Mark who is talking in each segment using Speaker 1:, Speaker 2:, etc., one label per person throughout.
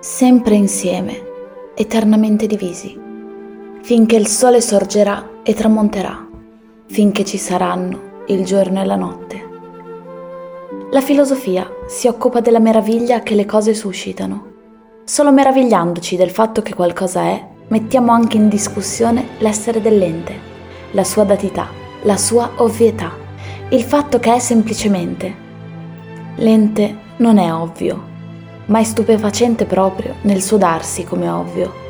Speaker 1: Sempre insieme, eternamente divisi, finché il sole sorgerà e tramonterà, finché ci saranno il giorno e la notte. La filosofia si occupa della meraviglia che le cose suscitano. Solo meravigliandoci del fatto che qualcosa è, mettiamo anche in discussione l'essere dell'ente, la sua datità, la sua ovvietà, il fatto che è semplicemente. L'ente non è ovvio, ma è stupefacente proprio nel suo darsi come ovvio.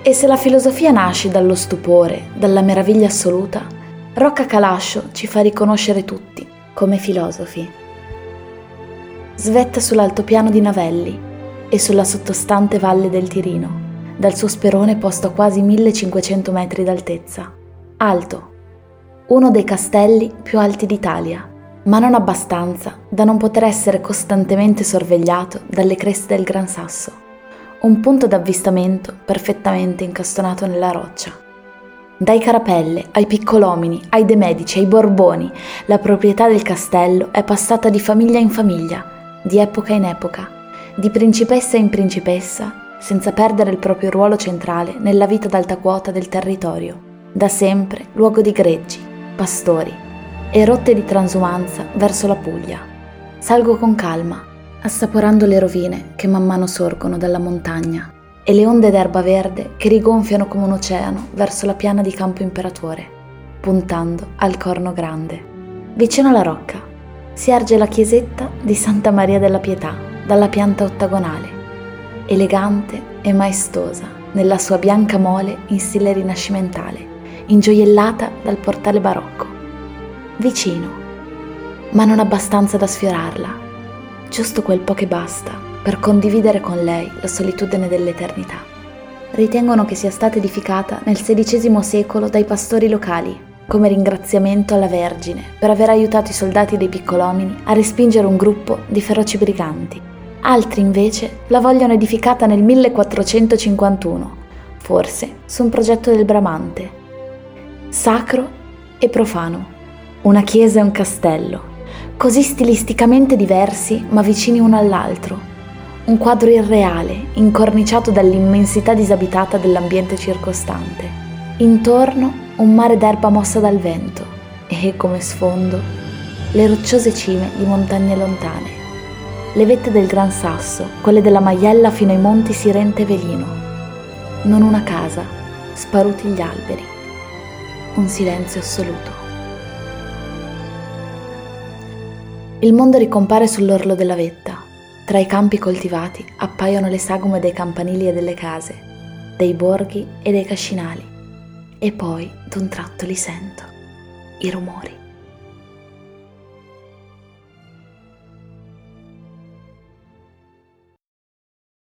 Speaker 1: E se la filosofia nasce dallo stupore, dalla meraviglia assoluta, Rocca Calascio ci fa riconoscere tutti come filosofi. Svetta sull'altopiano di Navelli e sulla sottostante valle del Tirino, dal suo sperone posto a quasi 1500 metri d'altezza. Alto, uno dei castelli più alti d'Italia ma non abbastanza da non poter essere costantemente sorvegliato dalle creste del Gran Sasso, un punto d'avvistamento perfettamente incastonato nella roccia. Dai Carapelle, ai Piccolomini, ai De Medici, ai Borboni, la proprietà del castello è passata di famiglia in famiglia, di epoca in epoca, di principessa in principessa, senza perdere il proprio ruolo centrale nella vita d'alta quota del territorio, da sempre luogo di greggi, pastori, e rotte di transumanza verso la Puglia. Salgo con calma, assaporando le rovine che man mano sorgono dalla montagna e le onde d'erba verde che rigonfiano come un oceano verso la piana di Campo Imperatore, puntando al Corno Grande. Vicino alla rocca si erge la chiesetta di Santa Maria della Pietà, dalla pianta ottagonale, elegante e maestosa nella sua bianca mole in stile rinascimentale, ingioiellata dal portale barocco vicino, ma non abbastanza da sfiorarla, giusto quel po' che basta per condividere con lei la solitudine dell'eternità. Ritengono che sia stata edificata nel XVI secolo dai pastori locali come ringraziamento alla Vergine per aver aiutato i soldati dei piccolomini a respingere un gruppo di feroci briganti. Altri invece la vogliono edificata nel 1451, forse su un progetto del Bramante. Sacro e profano una chiesa e un castello, così stilisticamente diversi ma vicini uno all'altro. Un quadro irreale, incorniciato dall'immensità disabitata dell'ambiente circostante. Intorno un mare d'erba mossa dal vento e, come sfondo, le rocciose cime di montagne lontane. Le vette del Gran Sasso, quelle della Maiella fino ai monti Sirente e Velino. Non una casa, sparuti gli alberi. Un silenzio assoluto. Il mondo ricompare sull'orlo della vetta. Tra i campi coltivati appaiono le sagome dei campanili e delle case, dei borghi e dei cascinali. E poi, d'un tratto, li sento, i rumori.